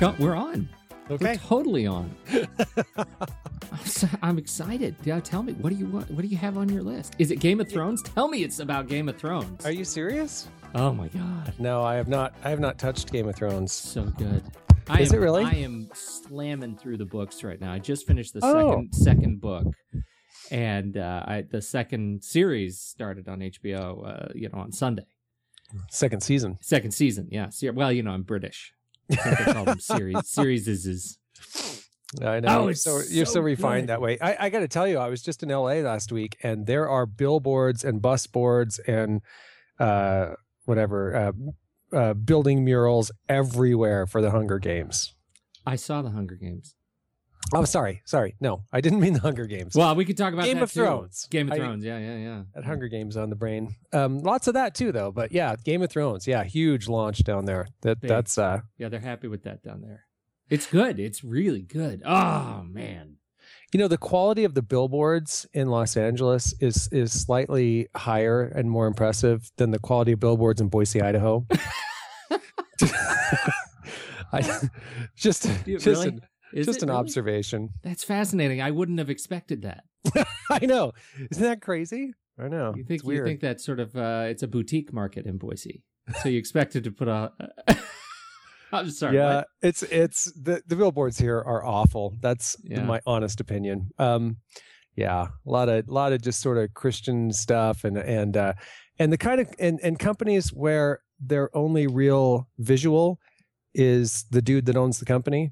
go- we're on. We're Okay. totally on. I'm, so, I'm excited. Yeah, tell me what do you want? What do you have on your list? Is it Game of Thrones? Tell me it's about Game of Thrones. Are you serious? oh my god, No, I have not. I have not touched Game of Thrones. so good. I Is am, it really? I am slamming through the books right now. I just finished the Oh. second second book, and uh, I, the second series started on HBO. Uh, you know, on Sunday. Second season. Second season, yeah. Well, you know, I'm British. I think they call them series. Series is is. I know. Oh, it's so you're so so refined good. that way. I, I got to tell you, I was just in LA last week, and there are billboards and bus boards and uh, whatever uh, uh, building murals everywhere for the Hunger Games. I saw the Hunger Games. Oh, sorry, sorry. No, I didn't mean the Hunger Games. Well, we could talk about Game of too. Thrones. Game of I- Thrones. Yeah, yeah, yeah. That Hunger Games on the brain. Um, lots of that too, though. But yeah, Game of Thrones. Yeah, huge launch down there. That Big. that's uh, Yeah, they're happy with that down there. It's good. It's really good. Oh man. you know the quality of the billboards in Los Angeles is is slightly higher and more impressive than the quality of billboards in Boise, Idaho. I, just You- just really? an, Is just an really? observation. That's fascinating. I wouldn't have expected that. I know, isn't that crazy? I know. You think you think that sort of uh, it's a boutique market in Boise, so you expected to put a. I'm sorry. yeah, what? it's it's the the billboards here are awful. That's Yeah. my honest opinion. Um, yeah, a lot of a lot of just sort of Christian stuff and and uh, and the kind of and and companies where their only real visual is the dude that owns the company.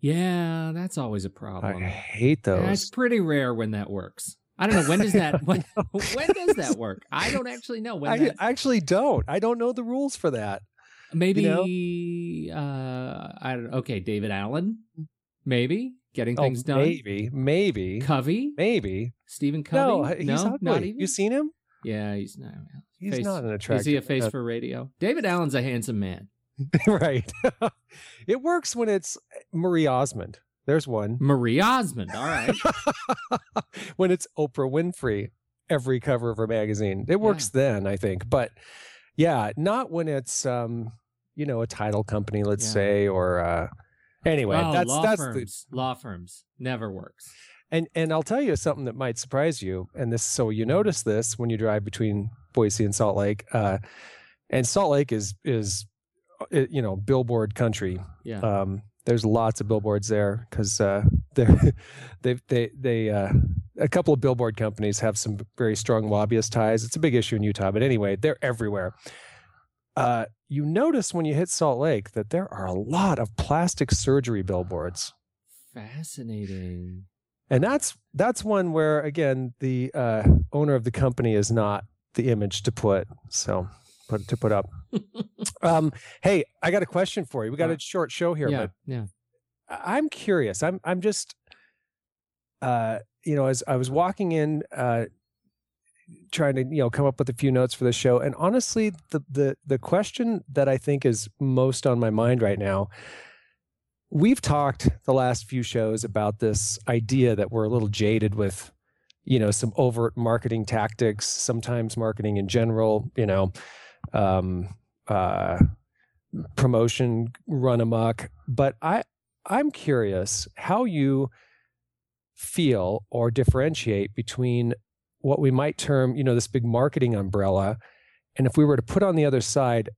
Yeah, that's always a problem. I hate Yeah, it's pretty rare when that works. I don't know when does that when when does that work? I don't actually know when I that actually don't. I don't know the rules for that. maybe you uh I don't okay, David Allen maybe getting Oh, things done. maybe, maybe, Covey, maybe. Stephen Covey. No, he's no, not even. You seen him? yeah, he's not. He's Face- not an attractive. Is he a face uh, for radio? David Allen's a handsome man. right. it works when it's Marie Osmond. There's one. Marie Osmond. All right. when it's Oprah Winfrey, every cover of her magazine. It works then, I think. But yeah, not when it's um, you know, a title company, let's Yeah. say, or uh anyway, oh, that's law that's the. Law firms never works. and and I'll tell you something that might surprise you. And this so you notice this when you drive between Boise and Salt Lake. Uh and Salt Lake is is you know, billboard country. Yeah. Um, there's lots of billboards there because uh, they're they they they uh, a couple of billboard companies have some very strong lobbyist ties. It's a big issue in Utah, but anyway, they're everywhere. Uh, you notice when you hit Salt Lake that there are a lot of plastic surgery billboards, Fascinating. and that's that's one where again the uh, owner of the company is not the image to put so put to put up. um, hey, I got a question for you. We got a short show here, yeah. but Yeah. I'm curious. I'm I'm just uh you know as I was walking in uh trying to you know come up with a few notes for the show and honestly the the the question that I think is most on my mind right now we've talked the last few shows about this idea that we're a little jaded with you know some overt marketing tactics sometimes marketing in general you know um uh promotion run amok. But i i'm curious how you feel or differentiate between what we might term you know this big marketing umbrella and if we were to put on the other side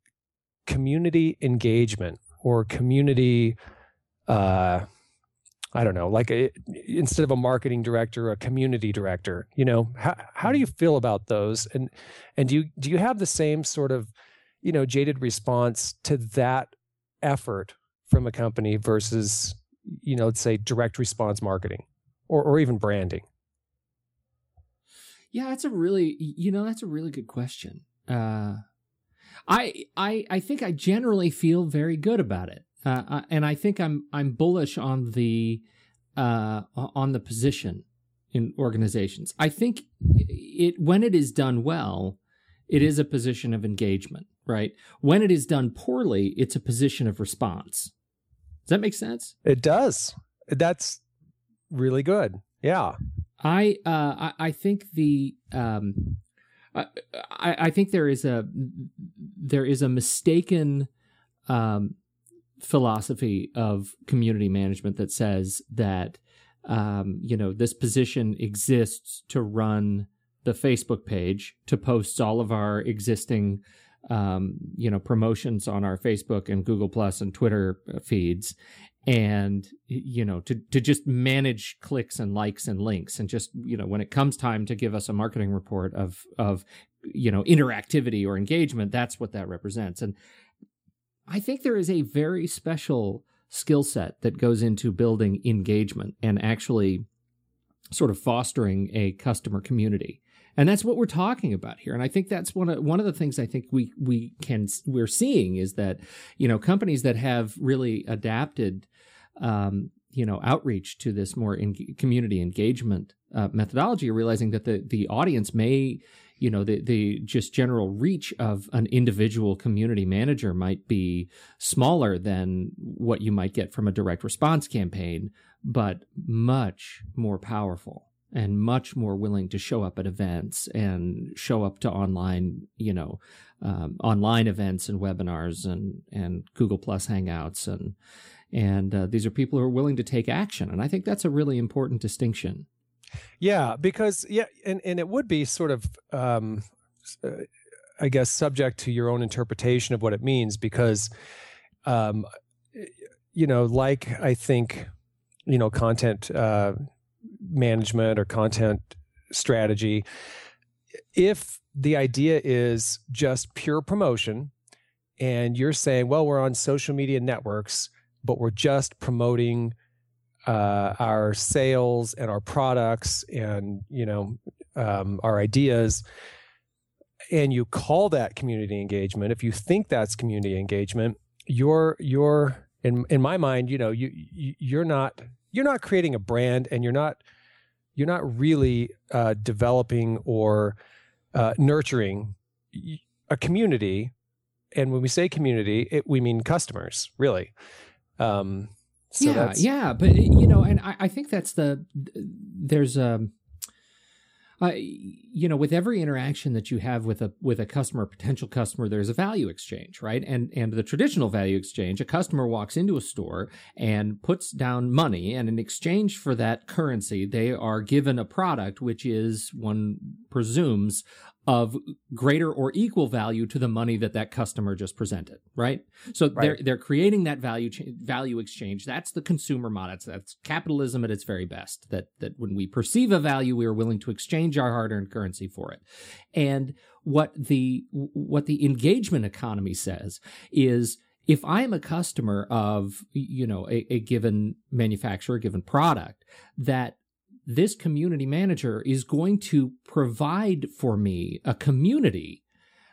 community engagement or community uh I don't know, like a, instead of a marketing director, a community director. You know, how how do you feel about those? And and do you do you have the same sort of, you know, jaded response to that effort from a company versus, you know, let's say direct response marketing or or even branding? Yeah, that's a really you know that's a really good question. Uh, I I I think I generally feel very good about it, uh, uh, and I think I'm I'm bullish on the uh, on the position in organizations. I think it when it is done well, it is a position of engagement, right? When it is done poorly, it's a position of response. Does that make sense? It does. That's really good. Yeah. I uh, I, I think the um, I, I I think there is a there is a mistaken um, philosophy of community management that says that um, you know this position exists to run the Facebook page to post all of our existing um, you know promotions on our Facebook and Google Plus and Twitter uh, feeds and you know to to just manage clicks and likes and links and just you know when it comes time to give us a marketing report of of you know interactivity or engagement that's what that represents. And i think there is a very special skill set that goes into building engagement and actually sort of fostering a customer community. And that's what we're talking about here. And i think that's one of one of the things i think we we can we're seeing is that you know companies that have really adapted um, you know outreach to this more community engagement uh, methodology are realizing that the the audience may you know the the just general reach of an individual community manager might be smaller than what you might get from a direct response campaign but much more powerful and much more willing to show up at events and show up to online, you know, um, online events and webinars and and Google Plus Hangouts and and uh, these are people who are willing to take action, and I think that's a really important distinction. Yeah, because yeah, and and it would be sort of. Um, uh, I guess subject to your own interpretation of what it means because um, you know like I think you know content uh, management or content strategy if the idea is just pure promotion and you're saying well we're on social media networks but we're just promoting uh, our sales and our products and you know um, our ideas and you call that community engagement if you think that's community engagement you're you're in in my mind you know you you're not you're not creating a brand and you're not you're not really uh, developing or uh, nurturing a community. And when we say community, it, we mean customers, really. Um, so yeah, yeah, but you know, and I, I think that's the there's a uh, you know, with every interaction that you have with a with a customer, potential customer, there's a value exchange, right? And and the traditional value exchange, a customer walks into a store and puts down money, and in exchange for that currency, they are given a product which is one presumes of greater or equal value to the money that that customer just presented, right? So right. they're they're creating that value value exchange. That's the consumer model. That's, that's capitalism at its very best. That that when we perceive a value, we are willing to exchange our hard-earned currency for it. And what the what the engagement economy says is if I am a customer of you know a, a given manufacturer, a given product, that this community manager is going to provide for me a community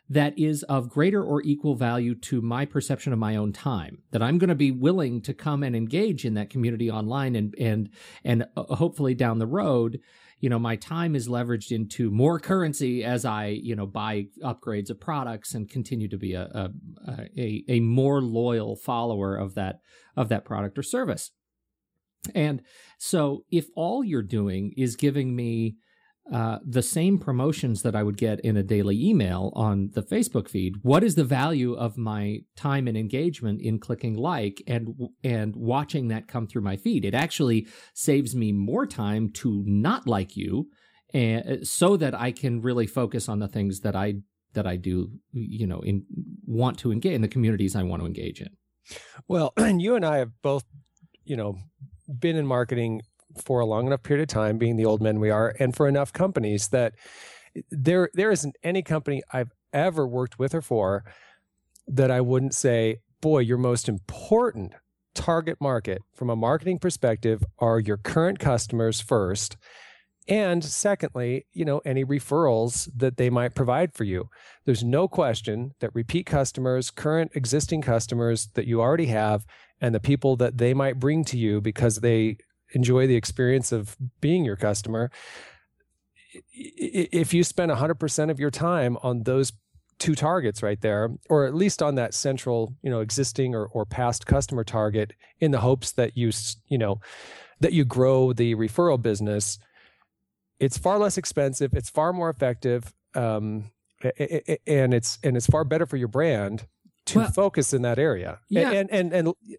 that is of greater or equal value to my perception of my own time that i'm going to be willing to come and engage in that community online and and and uh, hopefully down the road you know my time is leveraged into more currency as i you know buy upgrades of products and continue to be a a a, a more loyal follower of that of that product or service and so if all you're doing is giving me uh, the same promotions that I would get in a daily email on the Facebook feed, what is the value of my time and engagement in clicking like and and watching that come through my feed? It actually saves me more time to not like you, and so that I can really focus on the things that I that I do, you know, in want to engage in the communities I want to engage in. Well, and you and I have both, you know, been in marketing for a long enough period of time, being the old men we are, and for enough companies that there there isn't any company I've ever worked with or for that I wouldn't say, boy, your most important target market from a marketing perspective are your current customers first. And secondly, you know, any referrals that they might provide for you. There's no question that repeat customers, current existing customers that you already have, and the people that they might bring to you because they enjoy the experience of being your customer if you spend 100% of your time on those two targets right there or at least on that central you know existing or, or past customer target in the hopes that you you know that you grow the referral business it's far less expensive it's far more effective um, and it's and it's far better for your brand to well, focus in that area. Yeah. And, and, and, and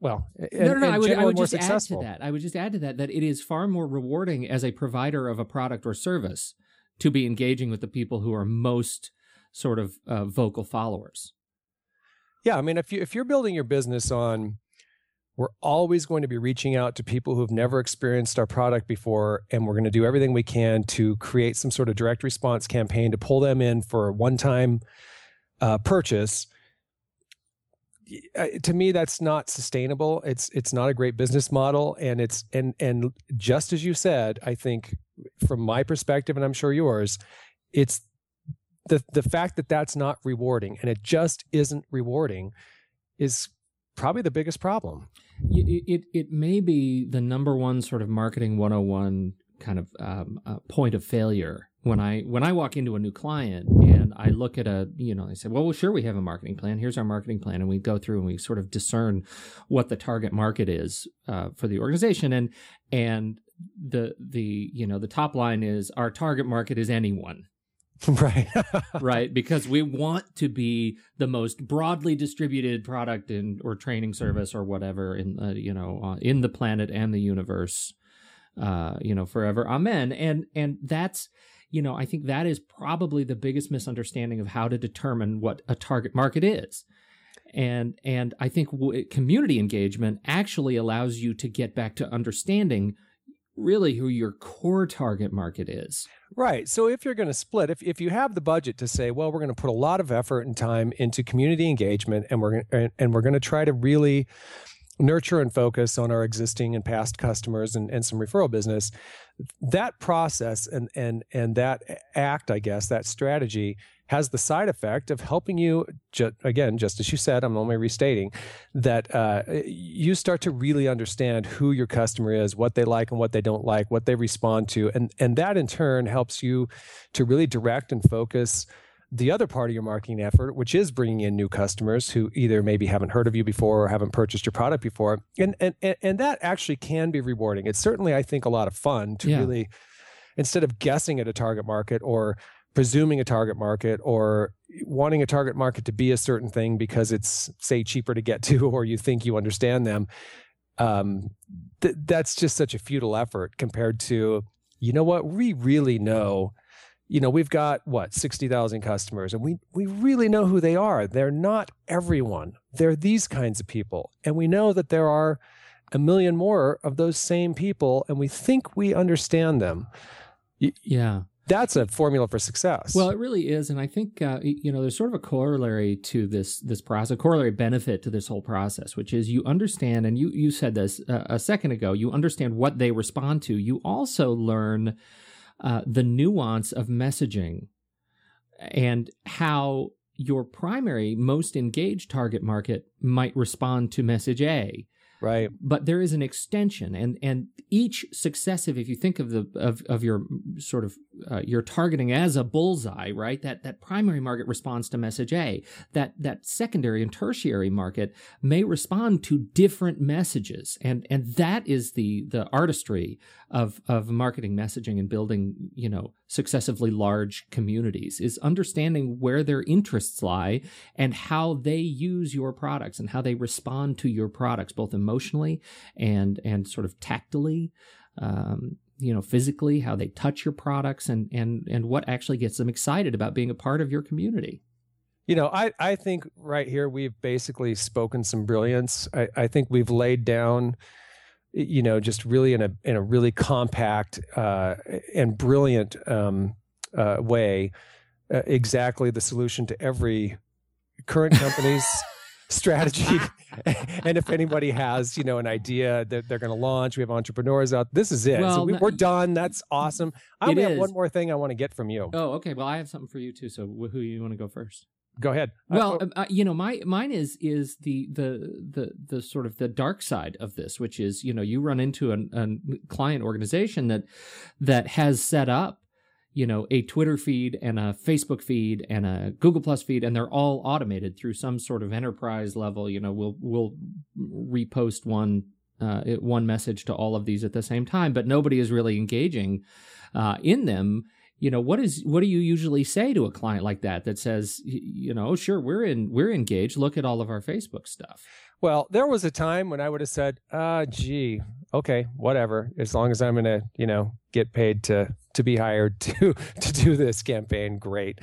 well, and, no, no, no. I would, I would just successful. add to that. I would just add to that that it is far more rewarding as a provider of a product or service to be engaging with the people who are most sort of uh, vocal followers. Yeah, I mean, if you if you're building your business on, we're always going to be reaching out to people who've never experienced our product before, and we're going to do everything we can to create some sort of direct response campaign to pull them in for a one time uh, purchase. To me that's not sustainable. It's it's not a great business model and it's and and just as you said i think from my perspective and i'm sure yours it's the the fact that that's not rewarding and it just isn't rewarding is probably the biggest problem. It it, it may be the number one sort of marketing 101 kind of um, uh, point of failure when I when I walk into a new client and I look at a you know I say well, well sure we have a marketing plan. Here's our marketing plan and we go through and we sort of discern what the target market is uh, for the organization. And and the the you know the top line is our target market is anyone right. Right because we want to be the most broadly distributed product in or training service or whatever in uh, you know uh, in the planet and the universe uh you know forever. Amen. And and that's you know, I think that is probably the biggest misunderstanding of how to determine what a target market is. And and I think w- community engagement actually allows you to get back to understanding really who your core target market is. Right. So if you're going to split, if, if you have the budget to say, well, we're going to put a lot of effort and time into community engagement and we're and, and we're going to try to really nurture and focus on our existing and past customers and, and some referral business that process and and and that act i guess that strategy has the side effect of helping you ju- again just as you said i'm only restating that uh, you start to really understand who your customer is what they like and what they don't like what they respond to and and that in turn helps you to really direct and focus the other part of your marketing effort, which is bringing in new customers who either maybe haven't heard of you before or haven't purchased your product before. And and and that actually can be rewarding. It's certainly, I think, a lot of fun to yeah. really instead of guessing at a target market or presuming a target market or wanting a target market to be a certain thing because it's say cheaper to get to or you think you understand them um, th- that's just such a futile effort compared to you know what we really know you know, we've got what, 60,000 customers and we, we really know who they are. They're not everyone. They're these kinds of people. And we know that there are a million more of those same people and we think we understand them. Yeah. That's a formula for success. Well, it really is, and I think uh, you know there's sort of a corollary to this this process, a corollary benefit to this whole process, which is you understand, and you you said this uh, a second ago. You understand what they respond to. You also learn uh, the nuance of messaging and how your primary most engaged target market might respond to message A right but there is an extension and and each successive if you think of the of, of your sort of uh, your targeting as a bullseye right? That that primary market responds to message a. That that secondary and tertiary market may respond to different messages. And and that is the the artistry of of marketing messaging and building you know successively large communities is understanding where their interests lie and how they use your products and how they respond to your products both emotionally and and sort of tactily. Um, you know physically how they touch your products and and and what actually gets them excited about being a part of your community. You know i i think right here we've basically spoken some brilliance. I i think we've laid down you know, just really in a in a really compact uh, and brilliant um, uh, way, uh, exactly the solution to every current company's strategy. and if anybody has, you know, an idea that they're going to launch, we have entrepreneurs out. This is it. Well, so we, are done. That's awesome. I only have one more thing I want to get from you. Oh, okay. Well, I have something for you too. So, who you want to go first? go ahead. Well, uh, uh, you know, my mine is is the the the the sort of the dark side of this, which is you know you run into a, a client organization that that has set up you know a Twitter feed and a Facebook feed and a Google Plus feed, and they're all automated through some sort of enterprise level. You know, we'll we'll repost one uh, one message to all of these at the same time, but nobody is really engaging uh, in them. You know what is what do you usually say to a client like that that says you know sure we're in we're engaged. Look at all of our facebook stuff well there was a time when i would have said ah gee okay whatever as long as i'm gonna you know get paid to to be hired to to do this campaign great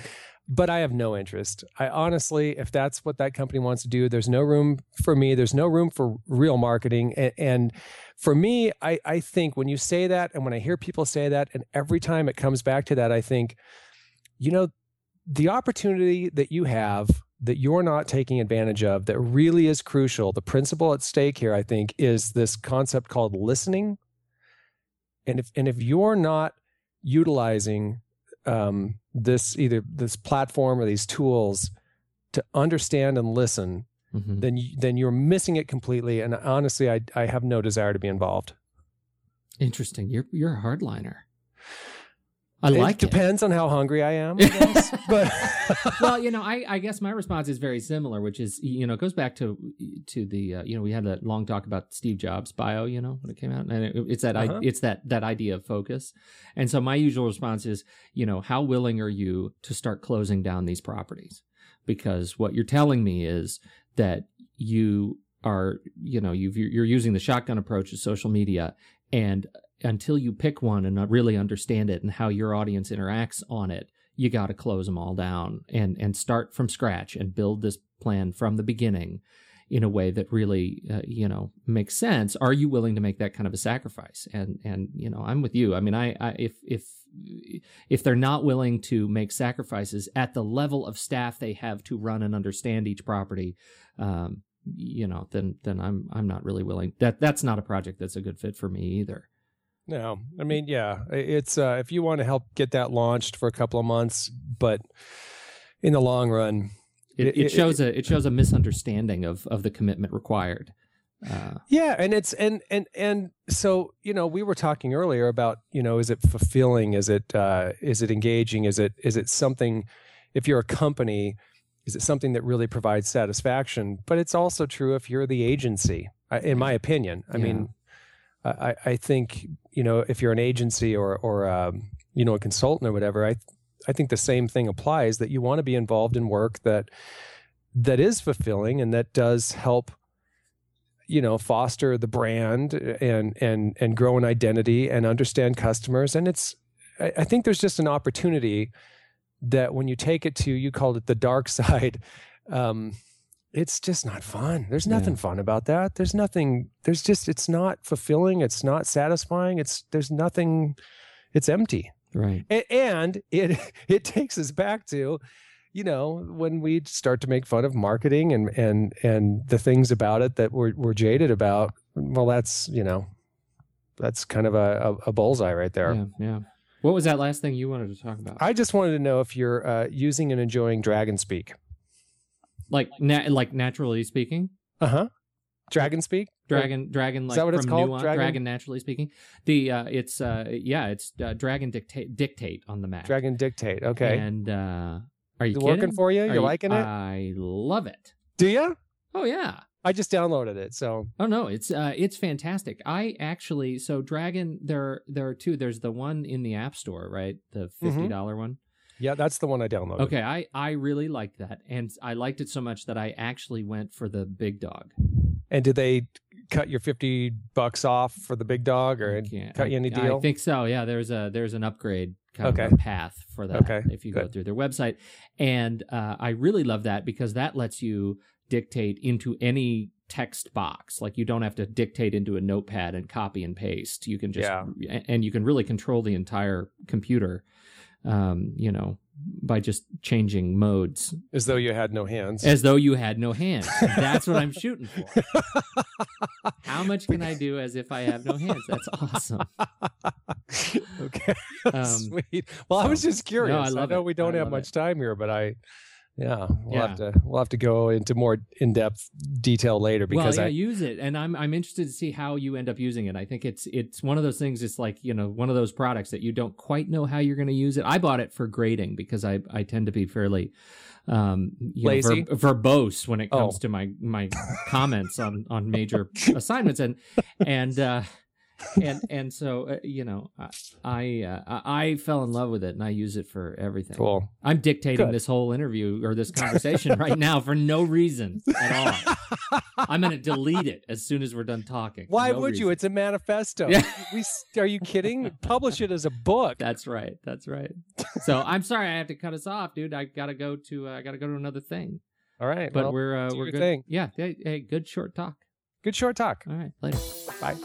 but I have no interest. I honestly, if that's what that company wants to do, there's no room for me. There's no room for real marketing. And, and, for me, I, I think when you say that, and when I hear people say that, and every time it comes back to that, I think, you know, the opportunity that you have that you're not taking advantage of that really is crucial. The principle at stake here, I think, is this concept called listening. And if and if you're not utilizing um, this either this platform or these tools to understand and listen, mm-hmm. then you, then you're missing it completely. And honestly, I I have no desire to be involved. Interesting. You're you're a hardliner. I like it. Depends on how hungry I am, I guess. but well, you know, I, I guess my response is very similar, which is you know it goes back to to the uh, you know we had that long talk about Steve Jobs bio, you know, when it came out, and it, it's that uh-huh. I, it's that that idea of focus. And so my usual response is, you know, how willing are you to start closing down these properties? Because what you're telling me is that you are, you know, you've, you're using the shotgun approach to social media and until you pick one and really understand it and how your audience interacts on it, you got to close them all down and and start from scratch and build this plan from the beginning in a way that really uh, you know makes sense. Are you willing to make that kind of a sacrifice? And and you know i'm with you. I mean i, I if if if they're not willing to make sacrifices at the level of staff they have to run and understand each property um, you know then then i'm i'm not really willing. That that's not a project that's a good fit for me either no, I mean, yeah, it's uh, if you want to help get that launched for a couple of months, but in the long run, it, it, it shows it, a it shows a misunderstanding of of the commitment required. Uh, yeah, and it's and and and so you know we were talking earlier about you know is it fulfilling? Is it uh, is it engaging? Is it is it something? If you're a company, is it something that really provides satisfaction? But it's also true if you're the agency, in my opinion. I yeah. mean, I, I think you know if you're an agency or or um, you know a consultant or whatever, I I think the same thing applies that you want to be involved in work that that is fulfilling and that does help you know foster the brand and and and grow an identity and understand customers. And it's I, I think there's just an opportunity that when you take it to you called it the dark side um, it's just not fun. There's nothing yeah. fun about that. There's nothing. There's just it's not fulfilling. It's not satisfying. It's there's nothing. It's empty. Right. and it it takes us back to, you know, when we start to make fun of marketing and and and the things about it that we're we're jaded about. Well, that's you know, that's kind of a, a, a bullseye right there. Yeah. Yeah. What was that last thing you wanted to talk about? I just wanted to know if you're uh, using and enjoying Dragon Speak like na- like naturally speaking. Uh huh. Dragon speak. Dragon, dragon, like Is that what it's called? Dragon? dragon? naturally speaking. The uh, it's uh, yeah, it's uh, Dragon dictate dictate on the Mac. Dragon dictate. Okay. And uh, are you working for you? You're you, liking it? I love it. Do you? Oh yeah. I just downloaded it, so. Oh no, it's uh, it's fantastic. I actually so Dragon there there are two. There's the one in the App Store, right? The fifty dollars mm-hmm. one. Yeah, that's the one I downloaded. Okay, I I really liked that, and I liked it so much that I actually went for the big dog. And did they cut your fifty bucks off for the big dog, or cut you any deal? I think so. Yeah, there's a there's an upgrade kind okay. of a path for that okay. if you Good. go through their website, and uh, I really love that because that lets you dictate into any text box like you don't have to dictate into a notepad and copy and paste you can just yeah. and you can really control the entire computer um, you know, by just changing modes. As though you had no hands. As though you had no hands. That's what I'm shooting for. How much can I do as if I have no hands? That's awesome. okay. Um, Sweet. Well, so, I was just curious. No, I, I know it. we don't I have much it. time here, but I yeah, we'll yeah. have to we'll have to go into more in depth detail later because well, yeah, I use it, and I'm I'm interested to see how you end up using it. I think it's it's one of those things. It's like you know one of those products that you don't quite know how you're going to use it. I bought it for grading because I I tend to be fairly um lazy know, ver- verbose when it comes oh. to my my comments on on major assignments and and uh and and so uh, you know, I I, uh, I fell in love with it, and I use it for everything. Cool. I'm dictating Good. this whole interview or this conversation right now for no reason at all. I'm going to delete it as soon as we're done talking. Why no would you? It's a manifesto. Yeah. We are you kidding? Publish it as a book. That's right. That's right. So I'm sorry I have to cut us off, dude. I gotta go to uh, I gotta go to another thing. All right. But well, we're uh, we're good. thing. Yeah. Hey, hey, good short talk. good short talk. All right. Later. Bye.